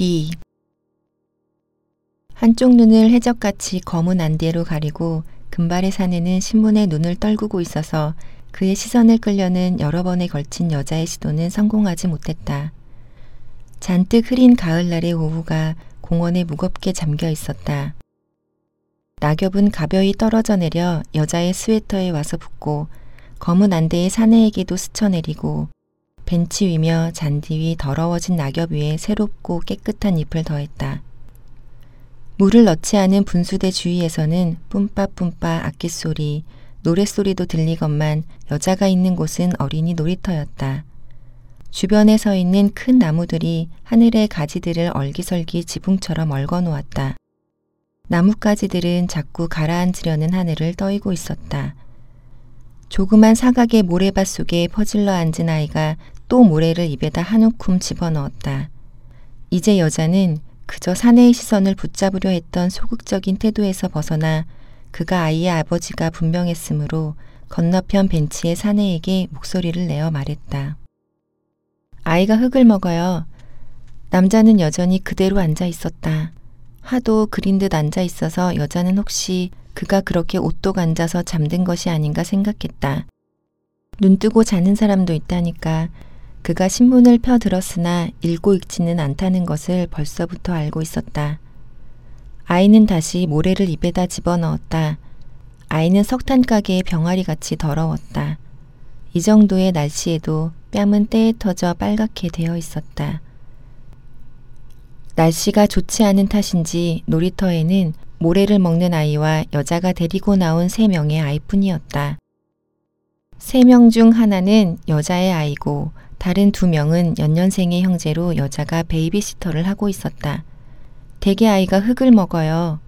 비 한쪽 눈을 해적같이 검은 안대로 가리고 금발의 사내는 신문에 눈을 떨구고 있어서 그의 시선을 끌려는 여러 번에 걸친 여자의 시도는 성공하지 못했다. 잔뜩 흐린 가을날의 오후가 공원에 무겁게 잠겨 있었다. 낙엽은 가벼이 떨어져 내려 여자의 스웨터에 와서 붙고 검은 안대의 사내에게도 스쳐내리고 벤치 위며 잔디 위 더러워진 낙엽 위에 새롭고 깨끗한 잎을 더했다. 물을 넣지 않은 분수대 주위에서는 뿜빠뿜빠 악기소리, 노랫소리도 들리건만 여자가 있는 곳은 어린이 놀이터였다. 주변에 서 있는 큰 나무들이 하늘의 가지들을 얼기설기 지붕처럼 얽어 놓았다. 나뭇가지들은 자꾸 가라앉으려는 하늘을 떠이고 있었다. 조그만 사각의 모래밭 속에 퍼질러 앉은 아이가 또 모래를 입에다 한 움큼 집어넣었다. 이제 여자는 그저 사내의 시선을 붙잡으려 했던 소극적인 태도에서 벗어나 그가 아이의 아버지가 분명했으므로 건너편 벤치의 사내에게 목소리를 내어 말했다. 아이가 흙을 먹어요. 남자는 여전히 그대로 앉아 있었다. 하도 그린 듯 앉아 있어서 여자는 혹시 그가 그렇게 오똑 앉아서 잠든 것이 아닌가 생각했다. 눈 뜨고 자는 사람도 있다니까 그가 신문을 펴 들었으나 읽고 읽지는 않다는 것을 벌써부터 알고 있었다. 아이는 다시 모래를 입에다 집어넣었다. 아이는 석탄 가게의 병아리 같이 더러웠다. 이 정도의 날씨에도 뺨은 때에 터져 빨갛게 되어 있었다. 날씨가 좋지 않은 탓인지 놀이터에는 모래를 먹는 아이와 여자가 데리고 나온 세 명의 아이뿐이었다. 세 명 중 하나는 여자의 아이고 다른 두 명은 연년생의 형제로 여자가 베이비시터를 하고 있었다. 대개 아이가 흙을 먹어요.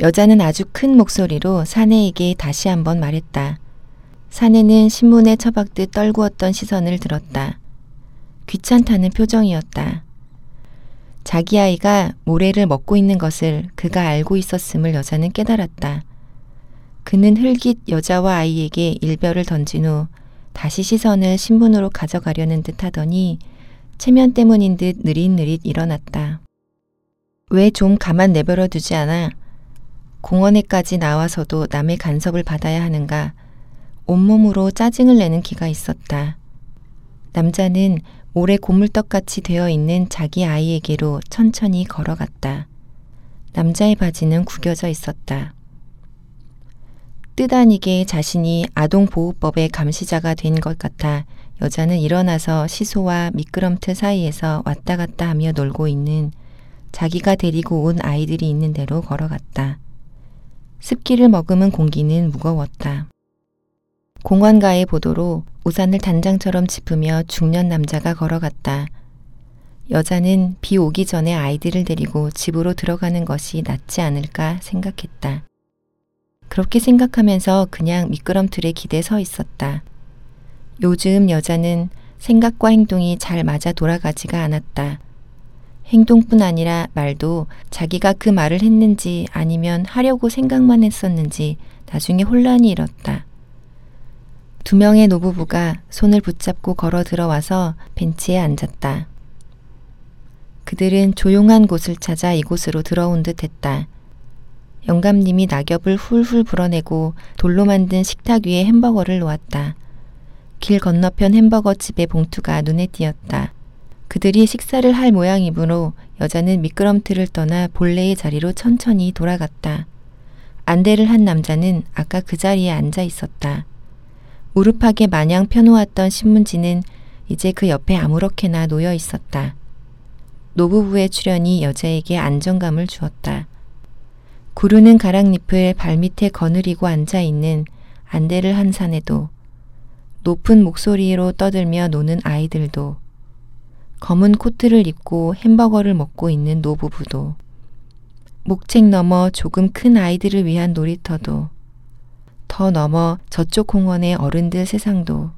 여자는 아주 큰 목소리로 사내에게 다시 한번 말했다. 사내는 신문에 처박듯 떨구었던 시선을 들었다. 귀찮다는 표정이었다. 자기 아이가 모래를 먹고 있는 것을 그가 알고 있었음을 여자는 깨달았다. 그는 흘깃 여자와 아이에게 일별을 던진 후 다시 시선을 신문으로 가져가려는 듯 하더니 체면 때문인 듯 느릿느릿 일어났다. 왜 좀 가만 내버려 두지 않아? 공원에까지 나와서도 남의 간섭을 받아야 하는가? 온몸으로 짜증을 내는 기가 있었다. 남자는 모래 고물떡같이 되어 있는 자기 아이에게로 천천히 걸어갔다. 남자의 바지는 구겨져 있었다. 뜻 아니게 자신이 아동보호법의 감시자가 된 것 같아 여자는 일어나서 시소와 미끄럼틀 사이에서 왔다 갔다 하며 놀고 있는 자기가 데리고 온 아이들이 있는 대로 걸어갔다. 습기를 머금은 공기는 무거웠다. 공원가의 보도로 우산을 단장처럼 짚으며 중년 남자가 걸어갔다. 여자는 비 오기 전에 아이들을 데리고 집으로 들어가는 것이 낫지 않을까 생각했다. 그렇게 생각하면서 그냥 미끄럼틀에 기대 서 있었다. 요즘 여자는 생각과 행동이 잘 맞아 돌아가지가 않았다. 행동뿐 아니라 말도 자기가 그 말을 했는지 아니면 하려고 생각만 했었는지 나중에 혼란이 일었다. 두 명의 노부부가 손을 붙잡고 걸어 들어와서 벤치에 앉았다. 그들은 조용한 곳을 찾아 이곳으로 들어온 듯 했다. 영감님이 낙엽을 훌훌 불어내고 돌로 만든 식탁 위에 햄버거를 놓았다. 길 건너편 햄버거 집의 봉투가 눈에 띄었다. 그들이 식사를 할 모양이므로 여자는 미끄럼틀을 떠나 본래의 자리로 천천히 돌아갔다. 안대를 한 남자는 아까 그 자리에 앉아 있었다. 무릎하게 마냥 펴놓았던 신문지는 이제 그 옆에 아무렇게나 놓여 있었다. 노부부의 출연이 여자에게 안정감을 주었다. 구르는 가랑잎을 발밑에 거느리고 앉아 있는 안대를 한 사내도 높은 목소리로 떠들며 노는 아이들도 검은 코트를 입고 햄버거를 먹고 있는 노부부도 목책 너머 조금 큰 아이들을 위한 놀이터도 더 넘어 저쪽 공원의 어른들 세상도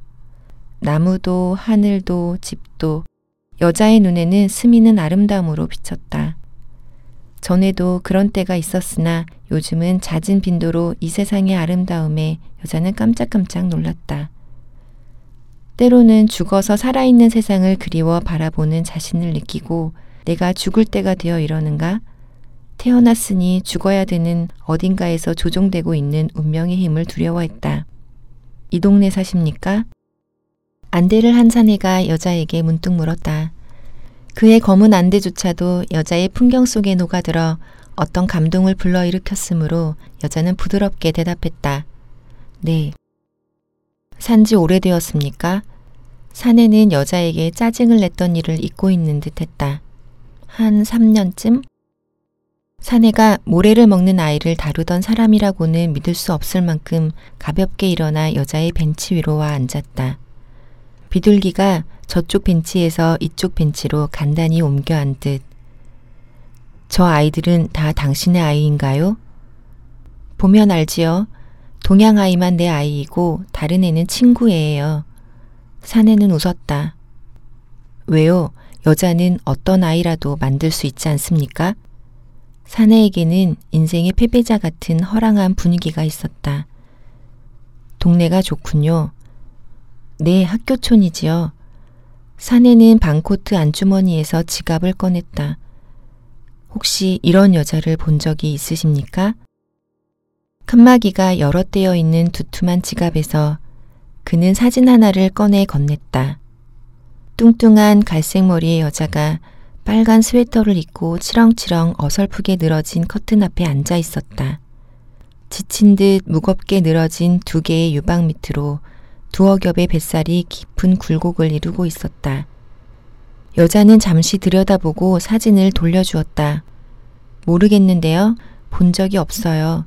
나무도 하늘도 집도 여자의 눈에는 스미는 아름다움으로 비쳤다. 전에도 그런 때가 있었으나 요즘은 잦은 빈도로 이 세상의 아름다움에 여자는 깜짝깜짝 놀랐다. 때로는 죽어서 살아있는 세상을 그리워 바라보는 자신을 느끼고 내가 죽을 때가 되어 이러는가? 태어났으니 죽어야 되는 어딘가에서 조종되고 있는 운명의 힘을 두려워했다. 이 동네 사십니까? 안대를 한 사내가 여자에게 문득 물었다. 그의 검은 안대조차도 여자의 풍경 속에 녹아들어 어떤 감동을 불러일으켰으므로 여자는 부드럽게 대답했다. 네. 산지 오래되었습니까? 사내는 여자에게 짜증을 냈던 일을 잊고 있는 듯 했다. 한 3년쯤? 사내가 모래를 먹는 아이를 다루던 사람이라고는 믿을 수 없을 만큼 가볍게 일어나 여자의 벤치 위로 와 앉았다. 비둘기가 저쪽 벤치에서 이쪽 벤치로 간단히 옮겨 앉듯 저 아이들은 다 당신의 아이인가요? 보면 알지요. 동양 아이만 내 아이이고 다른 애는 친구예요. 사내는 웃었다. 왜요? 여자는 어떤 아이라도 만들 수 있지 않습니까? 사내에게는 인생의 패배자 같은 허랑한 분위기가 있었다. 동네가 좋군요. 네, 학교촌이지요. 사내는 방코트 안주머니에서 지갑을 꺼냈다. 혹시 이런 여자를 본 적이 있으십니까? 칸막이가 여러 떼어 있는 두툼한 지갑에서 그는 사진 하나를 꺼내 건넸다. 뚱뚱한 갈색 머리의 여자가 빨간 스웨터를 입고 치렁치렁 어설프게 늘어진 커튼 앞에 앉아 있었다. 지친 듯 무겁게 늘어진 두 개의 유방 밑으로 두어 겹의 뱃살이 깊은 굴곡을 이루고 있었다. 여자는 잠시 들여다보고 사진을 돌려주었다. 모르겠는데요. 본 적이 없어요.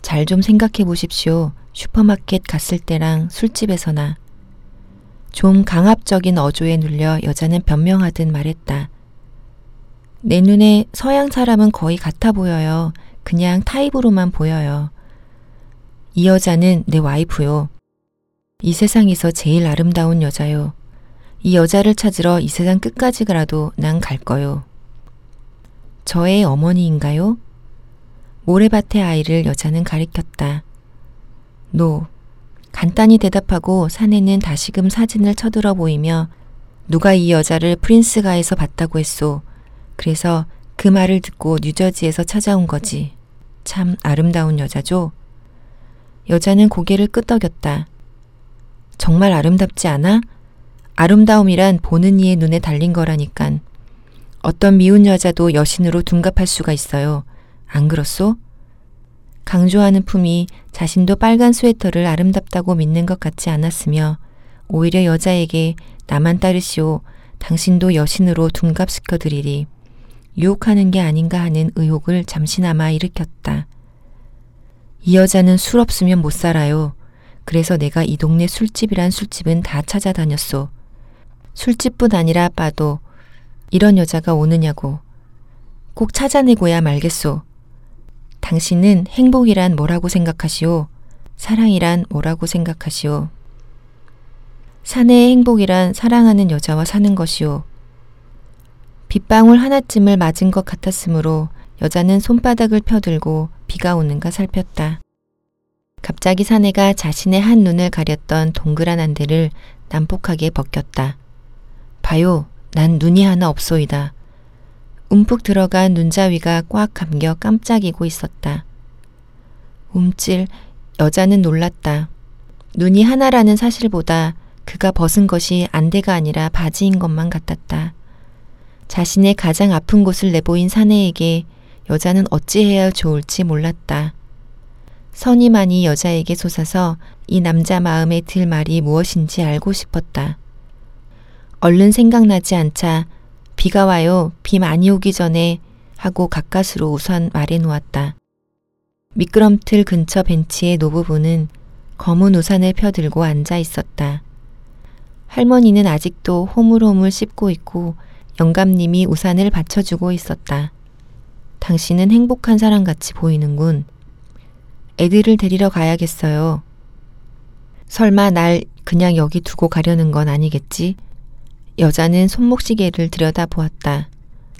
잘 좀 생각해 보십시오. 슈퍼마켓 갔을 때랑 술집에서나. 좀 강압적인 어조에 눌려 여자는 변명하듯 말했다. 내 눈에 서양 사람은 거의 같아 보여요. 그냥 타입으로만 보여요. 이 여자는 내 와이프요. 이 세상에서 제일 아름다운 여자요. 이 여자를 찾으러 이 세상 끝까지 가라도 난 갈 거요. 저의 어머니인가요? 모래밭의 아이를 여자는 가리켰다. 노. 간단히 대답하고 사내는 다시금 사진을 쳐들어 보이며 누가 이 여자를 프린스가에서 봤다고 했소. 그래서 그 말을 듣고 뉴저지에서 찾아온 거지. 참 아름다운 여자죠? 여자는 고개를 끄덕였다. 정말 아름답지 않아? 아름다움이란 보는 이의 눈에 달린 거라니깐. 어떤 미운 여자도 여신으로 둔갑할 수가 있어요. 안 그렇소? 강조하는 품이 자신도 빨간 스웨터를 아름답다고 믿는 것 같지 않았으며 오히려 여자에게 나만 따르시오. 당신도 여신으로 둔갑시켜 드리리. 유혹하는 게 아닌가 하는 의혹을 잠시나마 일으켰다. 이 여자는 술 없으면 못 살아요. 그래서 내가 이 동네 술집이란 술집은 다 찾아다녔소. 술집뿐 아니라 바도 이런 여자가 오느냐고. 꼭 찾아내고야 말겠소. 당신은 행복이란 뭐라고 생각하시오? 사랑이란 뭐라고 생각하시오? 사내의 행복이란 사랑하는 여자와 사는 것이오. 빗방울 하나쯤을 맞은 것 같았으므로 여자는 손바닥을 펴들고 비가 오는가 살폈다. 갑자기 사내가 자신의 한 눈을 가렸던 동그란 안대를 난폭하게 벗겼다. 봐요, 난 눈이 하나 없소이다. 움푹 들어간 눈자위가 꽉 감겨 깜짝이고 있었다. 움찔, 여자는 놀랐다. 눈이 하나라는 사실보다 그가 벗은 것이 안대가 아니라 바지인 것만 같았다. 자신의 가장 아픈 곳을 내보인 사내에게 여자는 어찌해야 좋을지 몰랐다. 선이만이 여자에게 솟아서 이 남자 마음에 들 말이 무엇인지 알고 싶었다. 얼른 생각나지 않자 비가 와요. 비 많이 오기 전에 하고 가까스로 우선 말해 놓았다. 미끄럼틀 근처 벤치의 노부부는 검은 우산을 펴들고 앉아 있었다. 할머니는 아직도 호물호물 씹고 있고 영감님이 우산을 받쳐주고 있었다. 당신은 행복한 사람 같이 보이는군. 애들을 데리러 가야겠어요. 설마 날 그냥 여기 두고 가려는 건 아니겠지? 여자는 손목시계를 들여다보았다.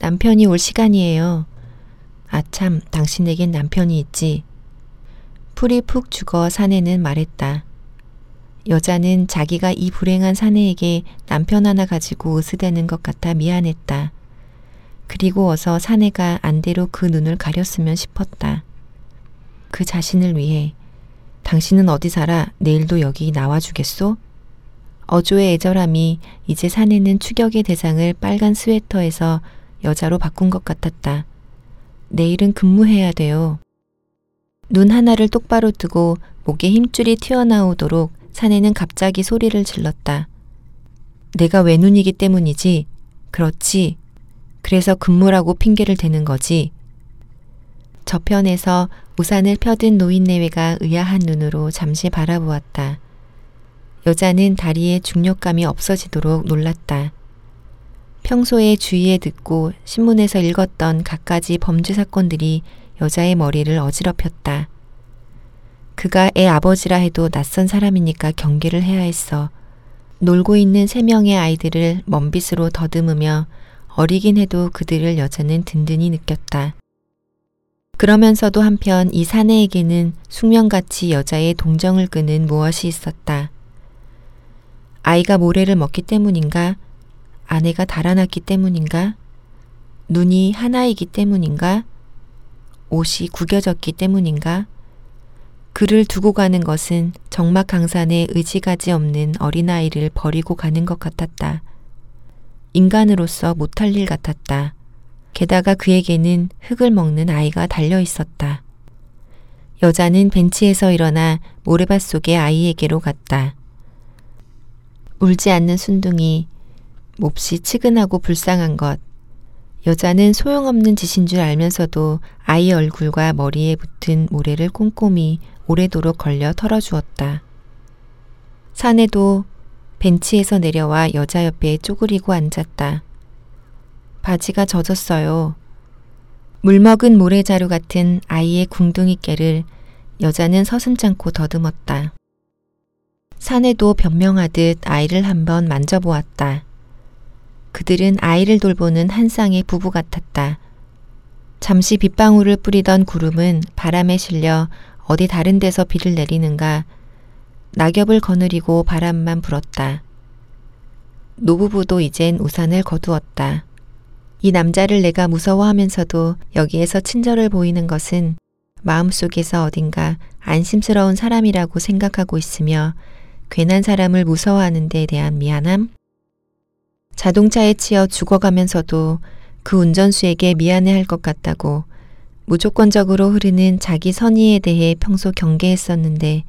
남편이 올 시간이에요. 아참, 당신에겐 남편이 있지. 풀이 푹 죽어 사내는 말했다. 여자는 자기가 이 불행한 사내에게 남편 하나 가지고 으스대는 것 같아 미안했다. 그리고 어서 사내가 안대로 그 눈을 가렸으면 싶었다. 그 자신을 위해 당신은 어디 살아? 내일도 여기 나와주겠소? 어조의 애절함이 이제 사내는 추격의 대상을 빨간 스웨터에서 여자로 바꾼 것 같았다. 내일은 근무해야 돼요. 눈 하나를 똑바로 뜨고 목에 힘줄이 튀어나오도록 사내는 갑자기 소리를 질렀다. 내가 외눈이기 때문이지. 그렇지. 그래서 근무라고 핑계를 대는 거지. 저편에서 우산을 펴든 노인네외가 의아한 눈으로 잠시 바라보았다. 여자는 다리에 중력감이 없어지도록 놀랐다. 평소에 주위에 듣고 신문에서 읽었던 갖가지 범죄 사건들이 여자의 머리를 어지럽혔다. 그가 애 아버지라 해도 낯선 사람이니까 경계를 해야 했어. 놀고 있는 세 명의 아이들을 먼빛으로 더듬으며 어리긴 해도 그들을 여자는 든든히 느꼈다. 그러면서도 한편 이 사내에게는 숙명같이 여자의 동정을 끄는 무엇이 있었다. 아이가 모래를 먹기 때문인가? 아내가 달아났기 때문인가? 눈이 하나이기 때문인가? 옷이 구겨졌기 때문인가? 그를 두고 가는 것은 정막 강산에 의지가지 없는 어린아이를 버리고 가는 것 같았다. 인간으로서 못할 일 같았다. 게다가 그에게는 흙을 먹는 아이가 달려 있었다. 여자는 벤치에서 일어나 모래밭 속의 아이에게로 갔다. 울지 않는 순둥이, 몹시 치근하고 불쌍한 것. 여자는 소용없는 짓인 줄 알면서도 아이 얼굴과 머리에 붙은 모래를 꼼꼼히 오래도록 걸려 털어주었다. 사내도 벤치에서 내려와 여자 옆에 쪼그리고 앉았다. 바지가 젖었어요. 물먹은 모래자루 같은 아이의 궁둥이 깨를 여자는 서슴찮고 더듬었다. 사내도 변명하듯 아이를 한번 만져보았다. 그들은 아이를 돌보는 한 쌍의 부부 같았다. 잠시 빗방울을 뿌리던 구름은 바람에 실려 어디 다른 데서 비를 내리는가 낙엽을 거느리고 바람만 불었다. 노부부도 이젠 우산을 거두었다. 이 남자를 내가 무서워하면서도 여기에서 친절을 보이는 것은 마음속에서 어딘가 안심스러운 사람이라고 생각하고 있으며 괜한 사람을 무서워하는 데 대한 미안함? 자동차에 치여 죽어가면서도 그 운전수에게 미안해할 것 같다고 무조건적으로 흐르는 자기 선의에 대해 평소 경계했었는데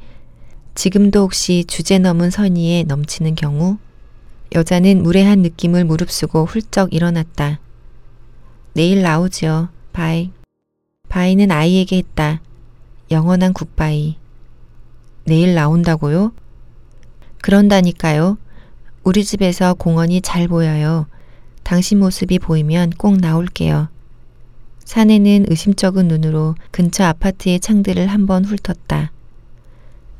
지금도 혹시 주제 넘은 선의에 넘치는 경우? 여자는 무례한 느낌을 무릅쓰고 훌쩍 일어났다. 내일 나오지요. Bye. Bye는 아이에게 했다. 영원한 goodbye. 내일 나온다고요? 그런다니까요. 우리 집에서 공원이 잘 보여요. 당신 모습이 보이면 꼭 나올게요. 사내는 의심쩍은 눈으로 근처 아파트의 창들을 한번 훑었다.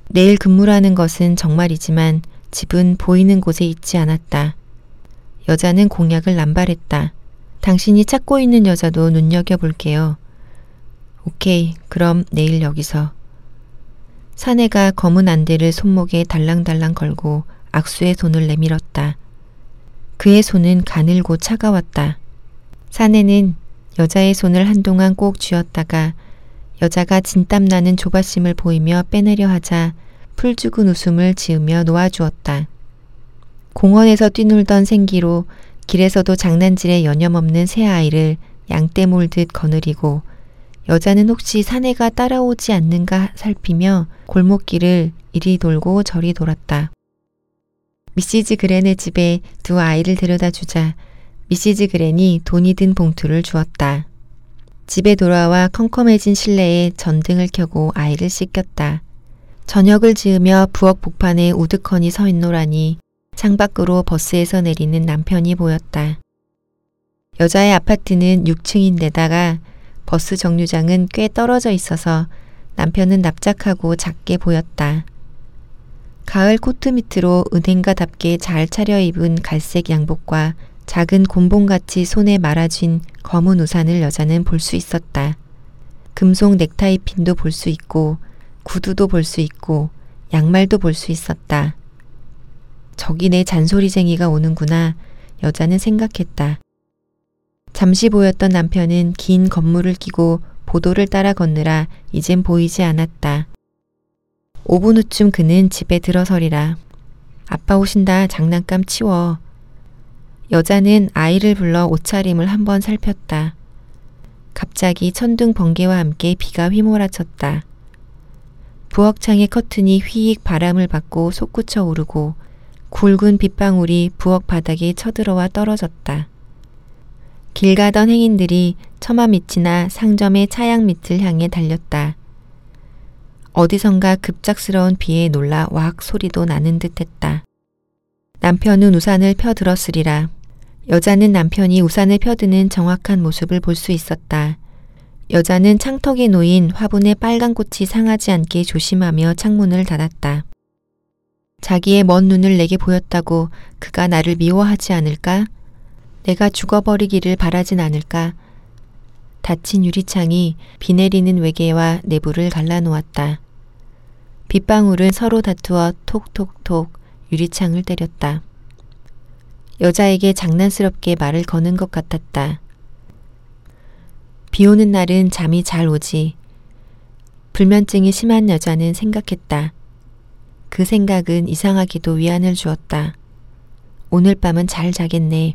내일 근무라는 것은 정말이지만 집은 보이는 곳에 있지 않았다. 여자는 공약을 남발했다. 당신이 찾고 있는 여자도 눈여겨볼게요. 오케이, 그럼 내일 여기서. 사내가 검은 안대를 손목에 달랑달랑 걸고 악수의 손을 내밀었다. 그의 손은 가늘고 차가웠다. 사내는 여자의 손을 한동안 꼭 쥐었다가 여자가 진땀나는 조바심을 보이며 빼내려 하자 풀죽은 웃음을 지으며 놓아주었다. 공원에서 뛰놀던 생기로 길에서도 장난질에 여념없는 새 아이를 양떼 몰듯 거느리고 여자는 혹시 사내가 따라오지 않는가 살피며 골목길을 이리 돌고 저리 돌았다. 미시즈 그렌의 집에 두 아이를 데려다 주자 미시즈 그렌이 돈이 든 봉투를 주었다. 집에 돌아와 컴컴해진 실내에 전등을 켜고 아이를 씻겼다. 저녁을 지으며 부엌 복판에 우드컨이 서 있노라니 창밖으로 버스에서 내리는 남편이 보였다. 여자의 아파트는 6층인데다가 버스 정류장은 꽤 떨어져 있어서 남편은 납작하고 작게 보였다. 가을 코트 밑으로 은행가답게 잘 차려입은 갈색 양복과 작은 곤봉같이 손에 말아쥔 검은 우산을 여자는 볼 수 있었다. 금속 넥타이 핀도 볼 수 있고 구두도 볼 수 있고 양말도 볼 수 있었다. 저기 내 잔소리쟁이가 오는구나 여자는 생각했다. 잠시 보였던 남편은 긴 건물을 끼고 보도를 따라 걷느라 이젠 보이지 않았다. 5분 후쯤 그는 집에 들어서리라. 아빠 오신다. 장난감 치워. 여자는 아이를 불러 옷차림을 한번 살폈다. 갑자기 천둥 번개와 함께 비가 휘몰아쳤다. 부엌창의 커튼이 휘익 바람을 받고 솟구쳐 오르고 굵은 빗방울이 부엌 바닥에 쳐들어와 떨어졌다. 길 가던 행인들이 처마 밑이나 상점의 차양 밑을 향해 달렸다. 어디선가 급작스러운 비에 놀라 왁 소리도 나는 듯 했다. 남편은 우산을 펴들었으리라. 여자는 남편이 우산을 펴드는 정확한 모습을 볼 수 있었다. 여자는 창턱에 놓인 화분의 빨간 꽃이 상하지 않게 조심하며 창문을 닫았다. 자기의 먼 눈을 내게 보였다고 그가 나를 미워하지 않을까? 내가 죽어버리기를 바라진 않을까? 닫힌 유리창이 비 내리는 외계와 내부를 갈라놓았다. 빗방울은 서로 다투어 톡톡톡 유리창을 때렸다. 여자에게 장난스럽게 말을 거는 것 같았다. 비 오는 날은 잠이 잘 오지. 불면증이 심한 여자는 생각했다. 그 생각은 이상하게도 위안을 주었다. 오늘 밤은 잘 자겠네.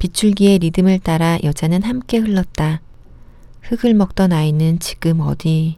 비출기의 리듬을 따라 여자는 함께 흘렀다. 흙을 먹던 아이는 지금 어디?